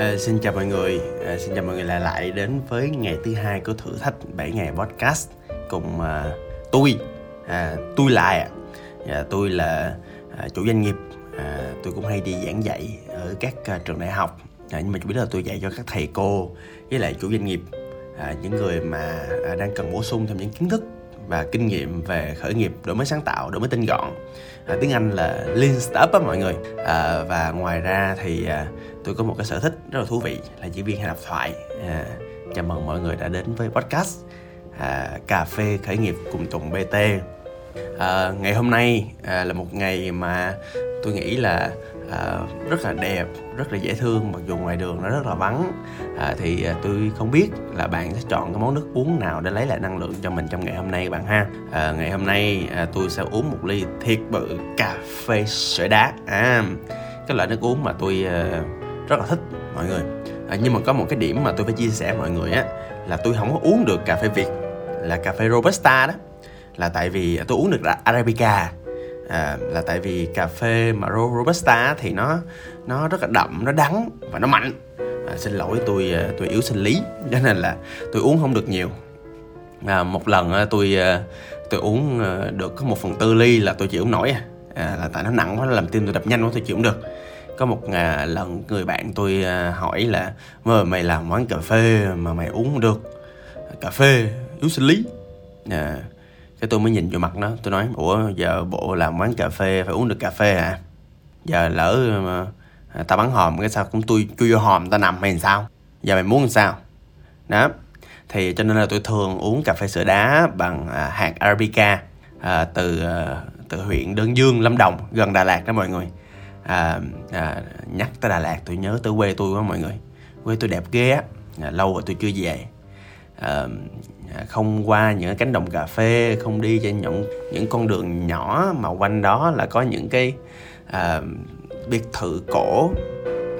À, xin chào mọi người, à, xin chào mọi người lại lại đến với ngày thứ hai của thử thách 7 ngày podcast cùng à, tôi, à, tôi lại, à, tôi là à, chủ doanh nghiệp, à, tôi cũng hay đi giảng dạy ở các à, trường đại học, à, nhưng mà chủ biết là tôi dạy cho các thầy cô với lại chủ doanh nghiệp, à, những người mà à, đang cần bổ sung thêm những kiến thức và kinh nghiệm về khởi nghiệp đổi mới sáng tạo đổi mới tinh gọn. À, tiếng anh là lean startup á mọi người. À, và ngoài ra thì à, tôi có một cái sở thích rất là thú vị là diễn viên hay đọc thoại. À, chào mừng mọi người đã đến với podcast à, cà phê khởi nghiệp cùng tùng bt à, ngày hôm nay à, là một ngày mà tôi nghĩ là à, rất là đẹp rất là dễ thương mặc dù ngoài đường nó rất là vắng. À, thì à, tôi không biết là bạn sẽ chọn cái món nước uống nào để lấy lại năng lượng cho mình trong ngày hôm nay các bạn ha. À, ngày hôm nay à, tôi sẽ uống một ly thiệt bự cà phê sữa đá. À, cái loại nước uống mà tôi à, rất là thích mọi người. À, nhưng mà có một cái điểm mà tôi phải chia sẻ mọi người á là tôi không có uống được cà phê việt là cà phê robusta đó. Là tại vì tôi uống được arabica à, là tại vì cà phê mà robusta thì nó nó rất là đậm nó đắng và nó mạnh. À, xin lỗi tôi à, tôi yếu sinh lý cho nên là tôi uống không được nhiều. À, một lần à, tôi à, tôi uống được có một phần tư ly là tôi chịu không nổi à, là tại nó nặng quá nó làm tim tôi đập nhanh quá tôi chịu không được. Có một à, lần người bạn tôi à, hỏi là mơ mày làm quán cà phê mà mày uống không được? Cà phê yếu sinh lý. À, cái tôi mới nhìn vô mặt nó tôi nói ủa giờ bộ làm quán cà phê phải uống được cà phê à giờ lỡ mà à, tao bắn hòm cái sao cũng tôi chui vô hòm tao nằm hay sao? Giờ mày muốn làm sao? Đó. Thì cho nên là tôi thường uống cà phê sữa đá bằng à, hạt arabica à, từ à, từ huyện đơn dương lâm đồng gần đà lạt đó mọi người. À, à, nhắc tới đà lạt tôi nhớ tới quê tôi quá mọi người. Quê tôi đẹp ghê á à, lâu rồi tôi chưa về. À, À, không qua những cánh đồng cà phê không đi trên những những con đường nhỏ mà quanh đó là có những cái à, biệt thự cổ.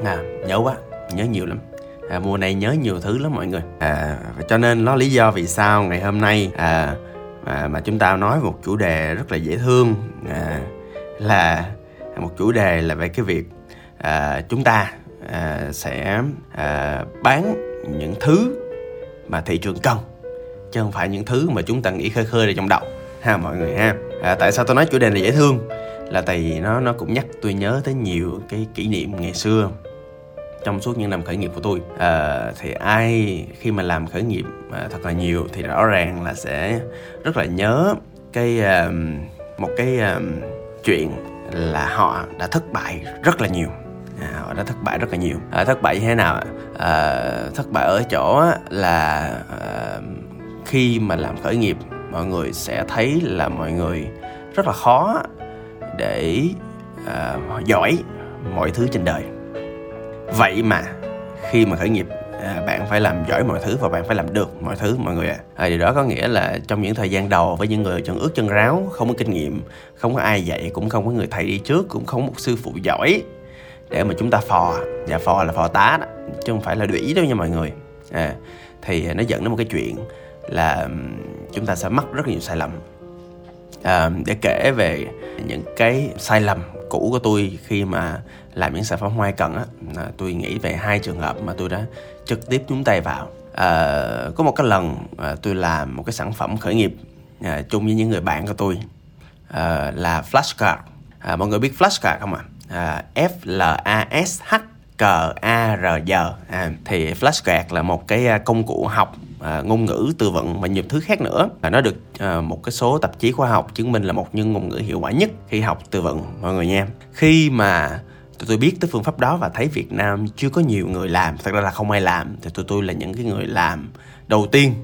À, nhớ quá nhớ nhiều lắm. À, mùa này nhớ nhiều thứ lắm mọi người. À, cho nên nó lý do vì sao ngày hôm nay à, mà, mà chúng ta nói một chủ đề rất là dễ thương à, là một chủ đề là về cái việc à, chúng ta à, sẽ à, bán những thứ mà thị trường cần chứ không phải những thứ mà chúng ta nghĩ khơi khơi ở trong đầu. Ha mọi người ha. À, tại sao tôi nói chủ đề này dễ thương? Là tại vì nó nó cũng nhắc tôi nhớ tới nhiều cái kỷ niệm ngày xưa trong suốt những năm khởi nghiệp của tôi. À, thì ai khi mà làm khởi nghiệp à, thật là nhiều thì rõ ràng là sẽ rất là nhớ cái à, một cái à, chuyện là họ đã thất bại rất là nhiều. À, họ đã thất bại rất là nhiều. À, thất bại như thế nào à, thất bại ở chỗ là à, khi mà làm khởi nghiệp mọi người sẽ thấy là mọi người rất là khó để uh, giỏi mọi thứ trên đời. Vậy mà khi mà khởi nghiệp à, bạn phải làm giỏi mọi thứ và bạn phải làm được mọi thứ mọi người ạ. À. à, điều đó có nghĩa là trong những thời gian đầu với những người chân ướt chân ráo không có kinh nghiệm không có ai dạy cũng không có người thầy đi trước cũng không có một sư phụ giỏi để mà chúng ta phò. Và phò là phò tá đó chứ không phải là đũy đâu nha mọi người. À, thì nó dẫn đến một cái chuyện là chúng ta sẽ mắc rất nhiều sai lầm. À, để kể về những cái sai lầm cũ của tôi khi mà làm những sản phẩm hoa cần á à, tôi nghĩ về hai trường hợp mà tôi đã trực tiếp nhúng tay vào. À, có một cái lần à, tôi làm một cái sản phẩm khởi nghiệp à, chung với những người bạn của tôi à, là flashcard. À, mọi người biết flashcard không ạ? À? à, F L A S H C A R D. À, thì flashcard là một cái à, công cụ học à, ngôn ngữ từ vựng và nhiều thứ khác nữa. Và nó được à, một cái số tạp chí khoa học chứng minh là một những ngôn ngữ hiệu quả nhất khi học từ vựng mọi người nha. Khi mà tụi tôi biết tới phương pháp đó và thấy Việt Nam chưa có nhiều người làm thật ra là không ai làm thì tụi tôi là những cái người làm đầu tiên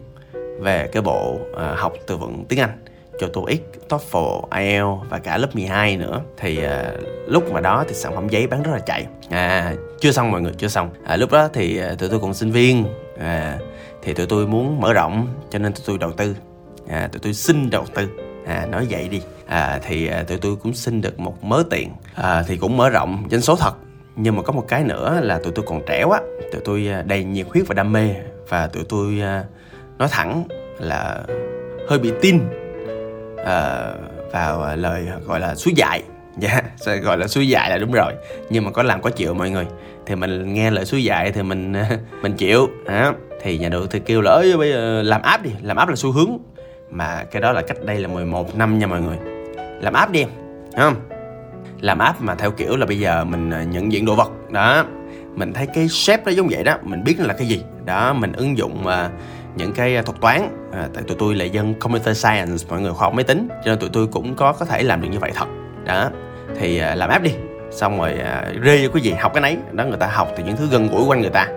về cái bộ à, học từ vựng tiếng Anh cho TOEIC, TOEFL, IELTS và cả lớp 12 nữa. Thì à, lúc mà đó thì sản phẩm giấy bán rất là chạy. À chưa xong mọi người chưa xong. À, lúc đó thì à, tụi tôi còn sinh viên à, thì tụi tôi muốn mở rộng cho nên tụi tôi đầu tư. À, tụi tôi xin đầu tư. À, nói vậy đi. À, thì à, tụi tôi cũng xin được một mớ tiền. À, thì cũng mở rộng doanh số thật. Nhưng mà có một cái nữa là tụi tôi còn trẻ quá. Tụi tôi à, đầy nhiệt huyết và đam mê. Và tụi tôi à, nói thẳng là hơi bị tin à, vào lời gọi là suối dại. Dạ yeah, gọi là suối dại là đúng rồi. Nhưng mà có làm có chịu mọi người. Thì mình nghe lời suối dại thì mình à, mình chịu. Đó thì nhà đầu tư kêu là ơi bây giờ làm áp đi làm áp là xu hướng. Mà cái đó là cách đây là 11 năm nha mọi người. Làm áp đi không? Làm áp mà theo kiểu là bây giờ mình à, nhận diện đồ vật đó. Mình thấy cái shape nó giống vậy đó mình biết nó là cái gì. Đó mình ứng dụng uh, những cái à, thuật toán à, tại tụi tôi là dân computer science mọi người khoa học máy tính cho nên tụi tôi cũng có có thể làm được như vậy thật. Đó thì uh, làm áp đi. Xong rồi uh, rê cái gì học cái nấy. Đó người ta học từ những thứ gần gũi quanh người ta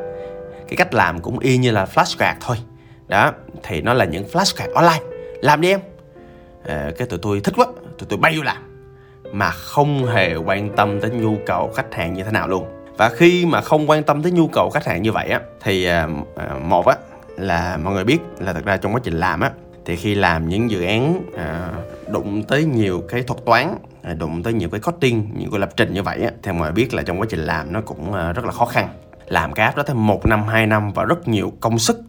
cái cách làm cũng y như là flashcard thôi. Đó thì nó là những flashcard online. Làm đi em. À, cái tụi tôi thích quá tụi tôi bay vô làm mà không hề quan tâm tới nhu cầu khách hàng như thế nào luôn. Và khi mà không quan tâm tới nhu cầu khách hàng như vậy á thì à, một á là mọi người biết là thật ra trong quá trình làm á thì khi làm những dự án à, đụng tới nhiều cái thuật toán đụng tới nhiều cái coding những cái lập trình như vậy á thì mọi người biết là trong quá trình làm nó cũng rất là khó khăn làm cái app đó thêm một năm hai năm và rất nhiều công sức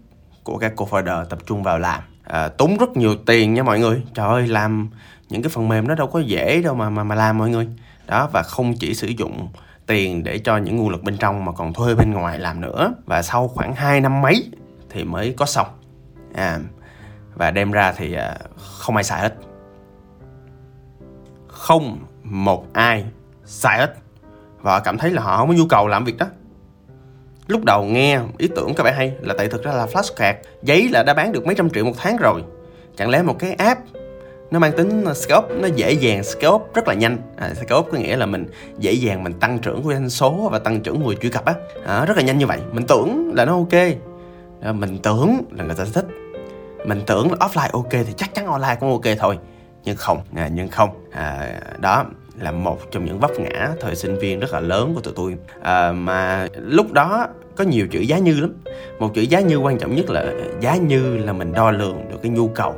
của các co-founder tập trung vào làm. À, tốn rất nhiều tiền nha mọi người. Trời ơi làm những cái phần mềm nó đâu có dễ đâu mà mà mà làm mọi người. Đó và không chỉ sử dụng tiền để cho những nguồn lực bên trong mà còn thuê bên ngoài làm nữa. Và sau khoảng 2 năm mấy thì mới có xong. À, và đem ra thì à, không ai xài hết. Không một ai xài hết. Và cảm thấy là họ không có nhu cầu làm việc đó lúc đầu nghe ý tưởng các bạn hay là tại thực ra là flashcard giấy là đã bán được mấy trăm triệu một tháng rồi. Chẳng lẽ một cái app nó mang tính scope nó dễ dàng scope rất là nhanh. À, scope có nghĩa là mình dễ dàng mình tăng trưởng của doanh số và tăng trưởng người truy cập á. À, rất là nhanh như vậy. Mình tưởng là nó ok. À, mình tưởng là người ta thích. Mình tưởng là offline ok thì chắc chắn online cũng ok thôi. Nhưng không à, nhưng không. À, đó là một trong những vấp ngã thời sinh viên rất là lớn của tụi tôi. À, mà lúc đó có nhiều chữ giá như lắm. Một chữ giá như quan trọng nhất là giá như là mình đo lường được cái nhu cầu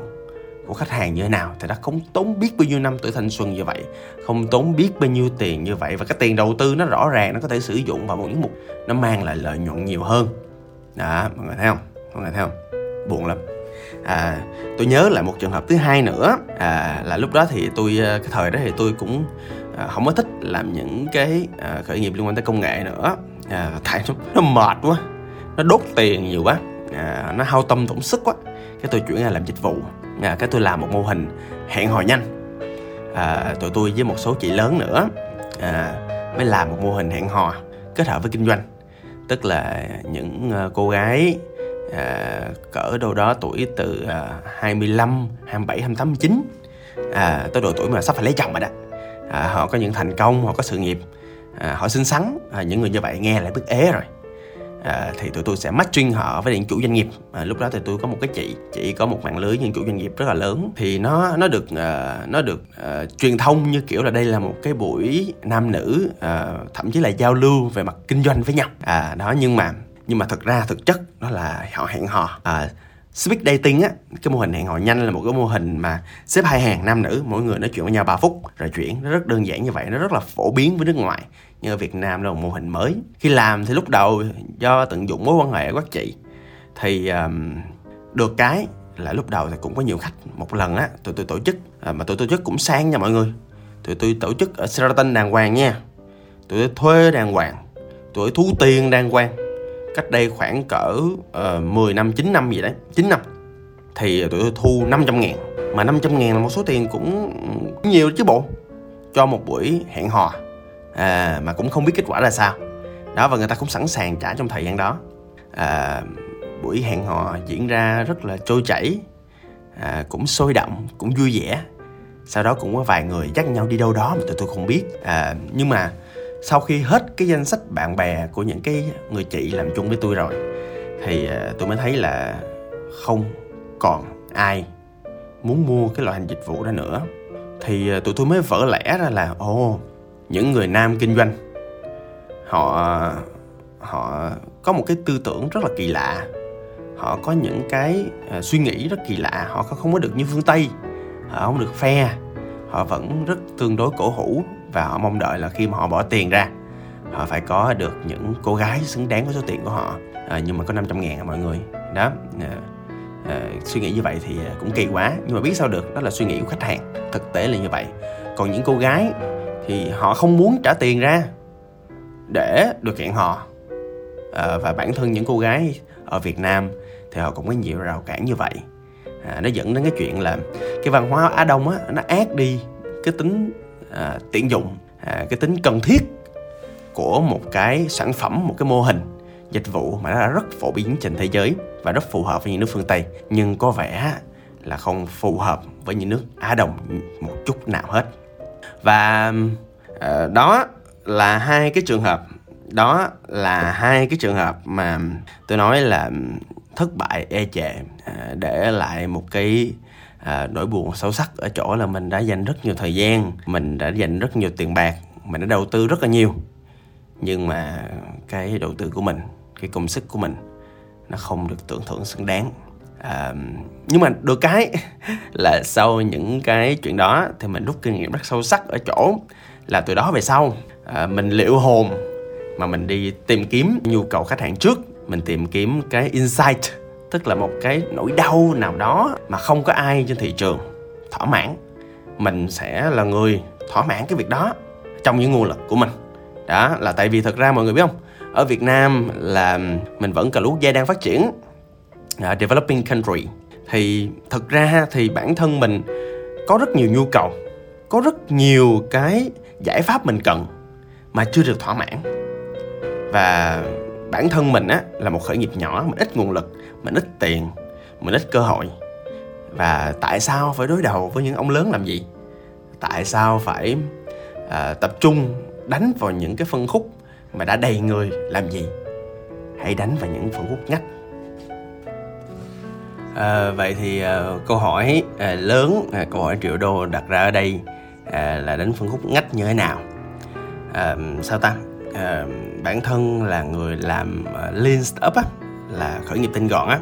của khách hàng như thế nào. Thì đã không tốn biết bao nhiêu năm tuổi thanh xuân như vậy không tốn biết bao nhiêu tiền như vậy. Và cái tiền đầu tư nó rõ ràng nó có thể sử dụng vào một những mục nó mang lại lợi nhuận nhiều hơn. Đó mọi người thấy không? Mọi người thấy không? Buồn lắm à, tôi nhớ lại một trường hợp thứ hai nữa. À, là lúc đó thì tôi ờ, cái thời đó thì tôi cũng à, không có thích làm những cái à, khởi nghiệp liên quan tới công nghệ nữa. À, tại nó, nó mệt quá nó đốt tiền nhiều quá. À, nó hao tâm tổn sức quá. Cái tôi chuyển ra làm dịch vụ. À, cái tôi làm một mô hình hẹn hò nhanh. À, tụi tôi với một số chị lớn nữa à, mới làm một mô hình hẹn hò kết hợp với kinh doanh. Tức là những cô gái à, cỡ đâu đó tuổi từ à, 25, 27, 28, 29 à, tới độ tuổi mà sắp phải lấy chồng rồi đó. À, họ có những thành công họ có sự nghiệp à, họ xinh xắn. À, những người như vậy nghe lại bức ế rồi. À, thì tụi tôi sẽ matching họ với những chủ doanh nghiệp. À, lúc đó thì tôi có một cái chị chị có một mạng lưới những chủ doanh nghiệp rất là lớn. Thì nó nó được uh, nó được uh, truyền thông như kiểu là đây là một cái buổi nam nữ uh, thậm chí là giao lưu về mặt kinh doanh với nhau. À đó nhưng mà nhưng mà thực ra thực chất đó là họ hẹn hò à, Speed dating á, cái mô hình hẹn hò nhanh là một cái mô hình mà xếp hai hàng nam nữ, mỗi người nói chuyện với nhau 3 phút rồi chuyển, nó rất đơn giản như vậy, nó rất là phổ biến với nước ngoài. Nhưng ở Việt Nam là một mô hình mới. Khi làm thì lúc đầu do tận dụng mối quan hệ của các chị thì um, được cái là lúc đầu thì cũng có nhiều khách. Một lần á, tụi tôi tổ chức à, mà tụi tôi tổ chức cũng sang nha mọi người. Tụi tôi tổ chức ở Sheraton đàng hoàng nha. Tụi tôi thuê đàng hoàng. Tụi tôi thu tiền đàng hoàng cách đây khoảng cỡ ờ, uh, 10 năm 9 năm gì đấy 9 năm thì tụi tôi thu 500 ngàn. Mà 500 ngàn là một số tiền cũng nhiều chứ bộ cho một buổi hẹn hò. À, mà cũng không biết kết quả là sao. Đó và người ta cũng sẵn sàng trả trong thời gian đó. À, buổi hẹn hò diễn ra rất là trôi chảy à, cũng sôi động cũng vui vẻ. Sau đó cũng có vài người dắt nhau đi đâu đó mà tụi tôi không biết. À, nhưng mà sau khi hết cái danh sách bạn bè của những cái người chị làm chung với tôi rồi, thì ờ, tôi mới thấy là không còn ai muốn mua cái loại hình dịch vụ đó nữa. Thì ờ, tụi tôi mới vỡ lẽ ra là, ồ, những người nam kinh doanh, họ họ có một cái tư tưởng rất là kỳ lạ. Họ có những cái ờ, suy nghĩ rất kỳ lạ. Họ không có được như phương tây, họ không được phe họ vẫn rất tương đối cổ hủ và họ mong đợi là khi mà họ bỏ tiền ra họ phải có được những cô gái xứng đáng với số tiền của họ. À, nhưng mà có 500 ngàn à mọi người. Đó à, à, suy nghĩ như vậy thì à, cũng kỳ quá. Nhưng mà biết sao được đó là suy nghĩ của khách hàng. Thực tế là như vậy. Còn những cô gái thì họ không muốn trả tiền ra để được hẹn hò. À, và bản thân những cô gái ở Việt Nam thì họ cũng có nhiều rào cản như vậy. À, nó dẫn đến cái chuyện là cái văn hóa Á Đông á nó ác đi. Cái tính à, tiện dụng à, cái tính cần thiết của một cái sản phẩm một cái mô hình dịch vụ mà nó đã rất phổ biến trên thế giới và rất phù hợp với những nước phương Tây. Nhưng có vẻ là không phù hợp với những nước Á Đông một chút nào hết. Và à, đó là hai cái trường hợp. Đó là hai cái trường hợp mà tôi nói là thất bại e chệ à, để lại một cái à, nỗi buồn sâu sắc ở chỗ là mình đã dành rất nhiều thời gian mình đã dành rất nhiều tiền bạc mình đã đầu tư rất là nhiều. Nhưng mà cái đầu tư của mình cái công sức của mình nó không được tưởng thưởng xứng đáng. À, nhưng mà được cái là sau những cái chuyện đó thì mình rút kinh nghiệm rất sâu sắc ở chỗ là từ đó về sau à, mình liệu hồn mà mình đi tìm kiếm nhu cầu khách hàng trước mình tìm kiếm cái insight tức là một cái nỗi đau nào đó mà không có ai trên thị trường thỏa mãn. Mình sẽ là người thỏa mãn cái việc đó trong những nguồn lực của mình. Đó là tại vì thật ra mọi người biết không? Ở Việt Nam là mình vẫn cần quốc gia đang phát triển uh, developing country. Thì thật ra thì bản thân mình có rất nhiều nhu cầu có rất nhiều cái giải pháp mình cần mà chưa được thỏa mãn. Và bản thân mình á là một khởi nghiệp nhỏ mình ít nguồn lực mình ít tiền mình ít cơ hội. Và tại sao phải đối đầu với những ông lớn làm gì? Tại sao phải à, tập trung đánh vào những cái phân khúc mà đã đầy người làm gì? Hãy đánh vào những phân khúc ngách. À, vậy thì à, câu hỏi à, lớn à, câu hỏi triệu đô đặt ra ở đây à, là đánh phân khúc ngách như thế nào? À, sao ta? À, bản thân là người làm uh, lean startup á là khởi nghiệp tinh gọn á.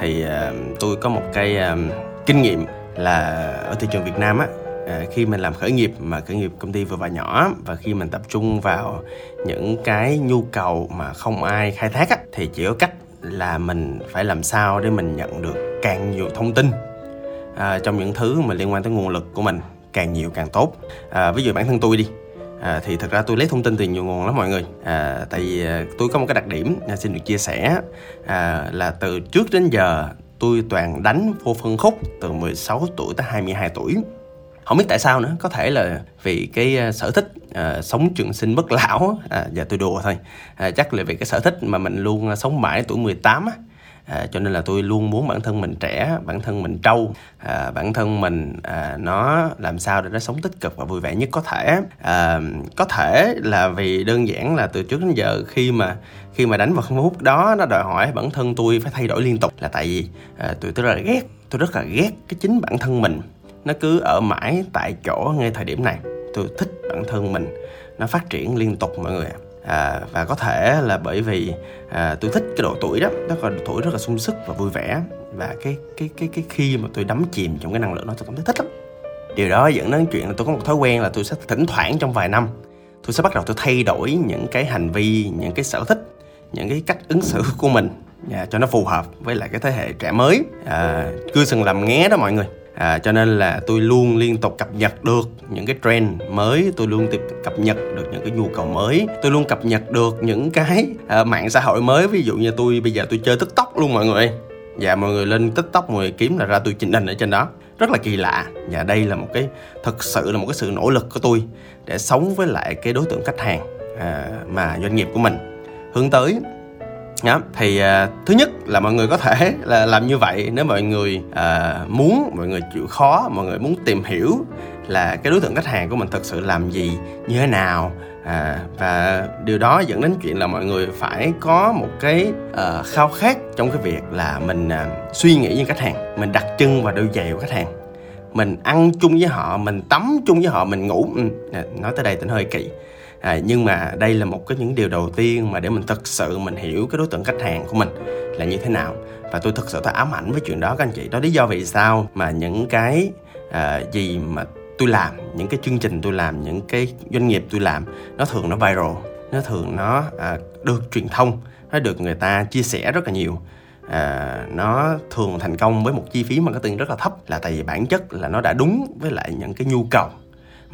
Thì uh, tôi có một cái uh, kinh nghiệm là ở thị trường Việt Nam á À, khi mình làm khởi nghiệp mà khởi nghiệp công ty vừa và nhỏ và khi mình tập trung vào những cái nhu cầu mà không ai khai thác á thì chỉ có cách là mình phải làm sao để mình nhận được càng nhiều thông tin à, trong những thứ mà liên quan tới nguồn lực của mình càng nhiều càng tốt. À, ví dụ bản thân tôi đi à, thì thật ra tôi lấy thông tin từ nhiều nguồn lắm mọi người. À, tại vì à, tôi có một cái đặc điểm à, xin được chia sẻ à, là từ trước đến giờ tôi toàn đánh vô phân khúc từ 16 tuổi tới 22 tuổi. Không biết tại sao nữa có thể là vì cái à, sở thích à, sống trường sinh bất lão à, giờ tôi đùa thôi. À, chắc là vì cái sở thích mà mình luôn sống mãi tuổi 18 á à, cho nên là tôi luôn muốn bản thân mình trẻ bản thân mình trâu. À, bản thân mình à, nó làm sao để nó sống tích cực và vui vẻ nhất có thể. À, có thể là vì đơn giản là từ trước đến giờ khi mà khi mà đánh vào không hút đó nó đòi hỏi bản thân tôi phải thay đổi liên tục. Là tại vì à, tôi rất là ghét tôi rất là ghét cái chính bản thân mình. Nó cứ ở mãi tại chỗ ngay thời điểm này. Tôi thích bản thân mình nó phát triển liên tục mọi người ạ à, và có thể là bởi vì à, tôi thích cái độ tuổi đó đó là độ tuổi rất là sung sức và vui vẻ. Và cái cái cái cái khi mà tôi đắm chìm trong cái năng lượng đó tôi cảm thấy thích lắm. Điều đó dẫn đến chuyện là tôi có một thói quen là tôi sẽ thỉnh thoảng trong vài năm tôi sẽ bắt đầu tôi thay đổi những cái hành vi những cái sở thích những cái cách ứng xử của mình à, cho nó phù hợp với lại cái thế hệ trẻ mới. À, cưa sừng làm nghé đó mọi người à, cho nên là tôi luôn liên tục cập nhật được những cái trend mới tôi luôn tiếp cập nhật được những cái nhu cầu mới tôi luôn cập nhật được những cái à, mạng xã hội mới. Ví dụ như tôi bây giờ tôi chơi tiktok luôn mọi người. Và mọi người lên tiktok mọi người kiếm là ra tôi chỉnh hình ở trên đó. Rất là kỳ lạ. Và đây là một cái thực sự là một cái sự nỗ lực của tôi để sống với lại cái đối tượng khách hàng à, mà doanh nghiệp của mình. Hướng tới đó, thì uh, thứ nhất là mọi người có thể là làm như vậy nếu mọi người uh, muốn mọi người chịu khó mọi người muốn tìm hiểu là cái đối tượng khách hàng của mình thật sự làm gì như thế nào à, và điều đó dẫn đến chuyện là mọi người phải có một cái uh, khao khát trong cái việc là mình uh, suy nghĩ như khách hàng mình đặt chân vào đôi giày của khách hàng. Mình ăn chung với họ mình tắm chung với họ mình ngủ. Ừ, nói tới đây tính hơi kỳ à, nhưng mà đây là một cái những điều đầu tiên mà để mình thực sự mình hiểu cái đối tượng khách hàng của mình là như thế nào. Và tôi thực sự tôi ám ảnh với chuyện đó các anh chị. Đó lý do vì sao mà những cái à, gì mà tôi làm những cái chương trình tôi làm những cái doanh nghiệp tôi làm nó thường nó viral nó thường nó à, được truyền thông nó được người ta chia sẻ rất là nhiều. À, nó thường thành công với một chi phí marketing rất là thấp là tại vì bản chất là nó đã đúng với lại những cái nhu cầu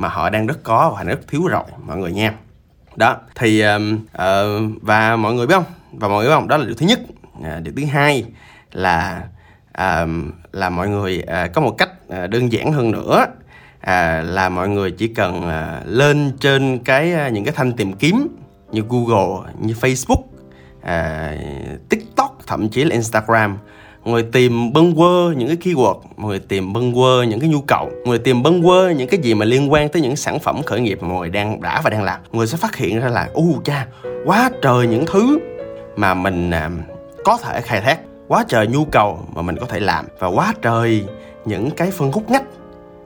mà họ đang rất có và rất thiếu rồi mọi người nha. Đó thì uh, và mọi người biết không? Và mọi người biết không? Đó là điều thứ nhất. À, điều thứ hai là à, là mọi người à, có một cách à, đơn giản hơn nữa. À, là mọi người chỉ cần à, lên trên cái à, những cái thanh tìm kiếm như Google như Facebook à, TikTok thậm chí là Instagram mọi người tìm bâng quơ những cái keyword mọi người tìm bâng quơ những cái nhu cầu mọi người tìm bâng quơ những cái gì mà liên quan tới những sản phẩm khởi nghiệp mà mọi người đang đã và đang làm. Mọi người sẽ phát hiện ra là u cha quá trời những thứ mà mình à, có thể khai thác quá trời nhu cầu mà mình có thể làm và quá trời những cái phân khúc ngách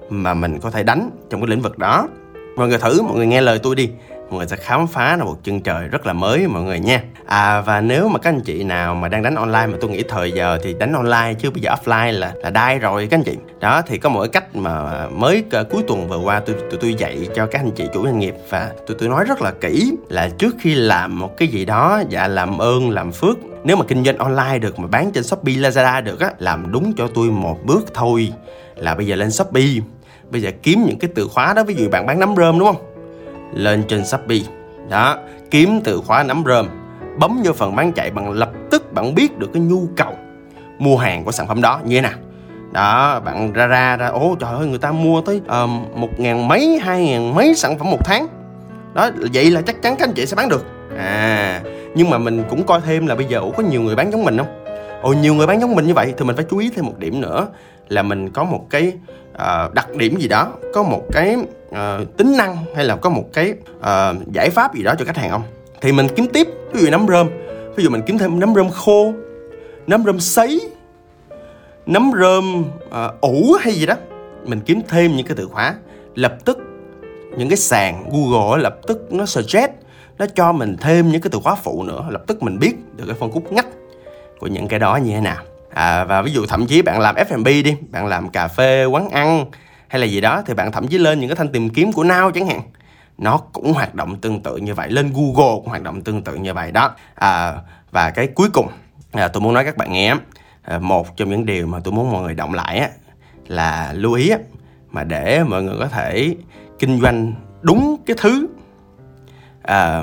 mà mình có thể đánh trong cái lĩnh vực đó. Mọi người thử mọi người nghe lời tôi đi mọi người sẽ khám phá ra một chân trời rất là mới mọi người nha. À và nếu mà các anh chị nào mà đang đánh online mà tôi nghĩ thời giờ thì đánh online chứ bây giờ offline là là đai rồi các anh chị. Đó, thì có một cái cách mà mới cuối tuần vừa qua tôi tôi tôi dạy cho các anh chị chủ doanh nghiệp và tôi tôi nói rất là kỹ là trước khi làm một cái gì đó dạ làm ơn, làm phước, nếu mà kinh doanh online được mà bán trên shopee, lazada được á, làm đúng cho tôi một bước thôi là bây giờ lên shopee. Bây giờ kiếm những cái từ khóa đó, ví dụ bạn bán nấm rơm, đúng không? Lên trên Shopee. Đó kiếm từ khóa nắm rơm bấm vô phần bán chạy bằng lập tức bạn biết được cái nhu cầu mua hàng của sản phẩm đó. Như thế nào? Đó bạn ra ra ra ố trời ơi người ta mua tới uh, một ngàn mấy hai ngàn mấy sản phẩm một tháng. Đó vậy là chắc chắn các anh chị sẽ bán được. À nhưng mà mình cũng coi thêm là bây giờ ủa có nhiều người bán giống mình không? Ồ nhiều người bán giống mình như vậy thì mình phải chú ý thêm một điểm nữa là mình có một cái uh, đặc điểm gì đó có một cái uh, tính năng hay là có một cái uh, giải pháp gì đó cho khách hàng không? Thì mình kiếm tiếp ví dụ nấm rơm. Ví dụ mình kiếm thêm nấm rơm khô nấm rơm sấy nấm rơm uh, ủ hay gì đó mình kiếm thêm những cái từ khóa. Lập tức những cái sàn Google lập tức nó suggest nó cho mình thêm những cái từ khóa phụ nữa. Lập tức mình biết được cái phân khúc ngách của những cái đó như thế nào à, và ví dụ thậm chí bạn làm F&B đi bạn làm cà phê quán ăn hay là gì đó thì bạn thậm chí lên những cái thanh tìm kiếm của Now chẳng hạn. Nó cũng hoạt động tương tự như vậy lên Google cũng hoạt động tương tự như vậy đó. À, và cái cuối cùng à, tôi muốn nói các bạn nghe à, một trong những điều mà tôi muốn mọi người động lại á, là lưu ý á, mà để mọi người có thể kinh doanh đúng cái thứ à,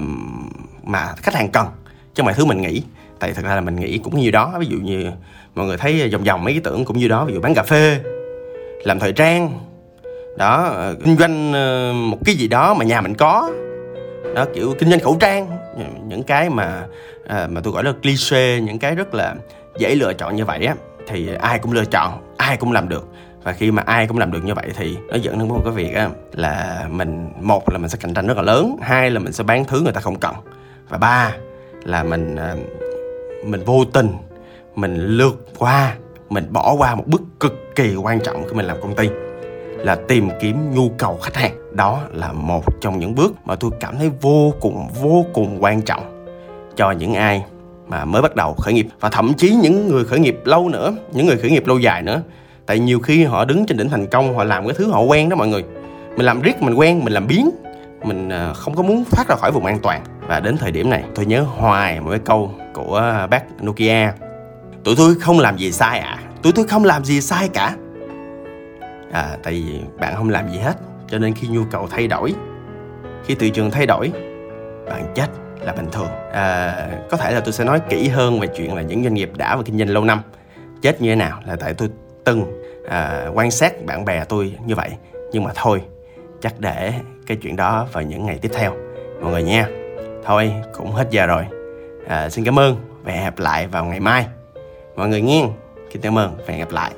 mà khách hàng cần chứ không phải thứ mình nghĩ. Tại thật ra là mình nghĩ cũng nhiều đó ví dụ như mọi người thấy ờ, vòng vòng mấy ý tưởng cũng như đó ví dụ bán cà phê làm thời trang. Đó ờ, kinh doanh ờ, một cái gì đó mà nhà mình có. Đó kiểu kinh doanh khẩu trang. Những cái mà à, mà tôi gọi là cliché những cái rất là dễ lựa chọn như vậy á thì ai cũng lựa chọn ai cũng làm được. Và khi mà ai cũng làm được như vậy thì nó dẫn đến một cái việc á là mình một là mình sẽ cạnh tranh rất là lớn hai là mình sẽ bán thứ người ta không cần và ba là mình mình vô tình mình lướt qua, mình bỏ qua một bước cực kỳ quan trọng khi mình làm công ty là tìm kiếm nhu cầu khách hàng. Đó là một trong những bước mà tôi cảm thấy vô cùng vô cùng quan trọng cho những ai mà mới bắt đầu khởi nghiệp và thậm chí những người khởi nghiệp lâu nữa, những người khởi nghiệp lâu dài nữa. Tại nhiều khi họ đứng trên đỉnh thành công, họ làm cái thứ họ quen đó mọi người. Mình làm riết, mình quen, mình làm biến, mình à, không có muốn thoát ra khỏi vùng an toàn. Và đến thời điểm này, tôi nhớ hoài một cái câu của bác Nokia tụi tôi không làm gì sai à tụi tôi không làm gì sai cả. À tại vì bạn không làm gì hết cho nên khi nhu cầu thay đổi khi thị trường thay đổi bạn chết là bình thường. À, có thể là tôi sẽ nói kỹ hơn về chuyện là những doanh nghiệp đã và kinh doanh lâu năm chết như thế nào là tại tôi từng à, quan sát bạn bè tôi như vậy. Nhưng mà thôi chắc để cái chuyện đó vào những ngày tiếp theo. Mọi người nha. Thôi cũng hết giờ rồi. À, xin cảm ơn và hẹn gặp lại vào ngày mai mọi người nghe. Kính cảm ơn và hẹn gặp lại.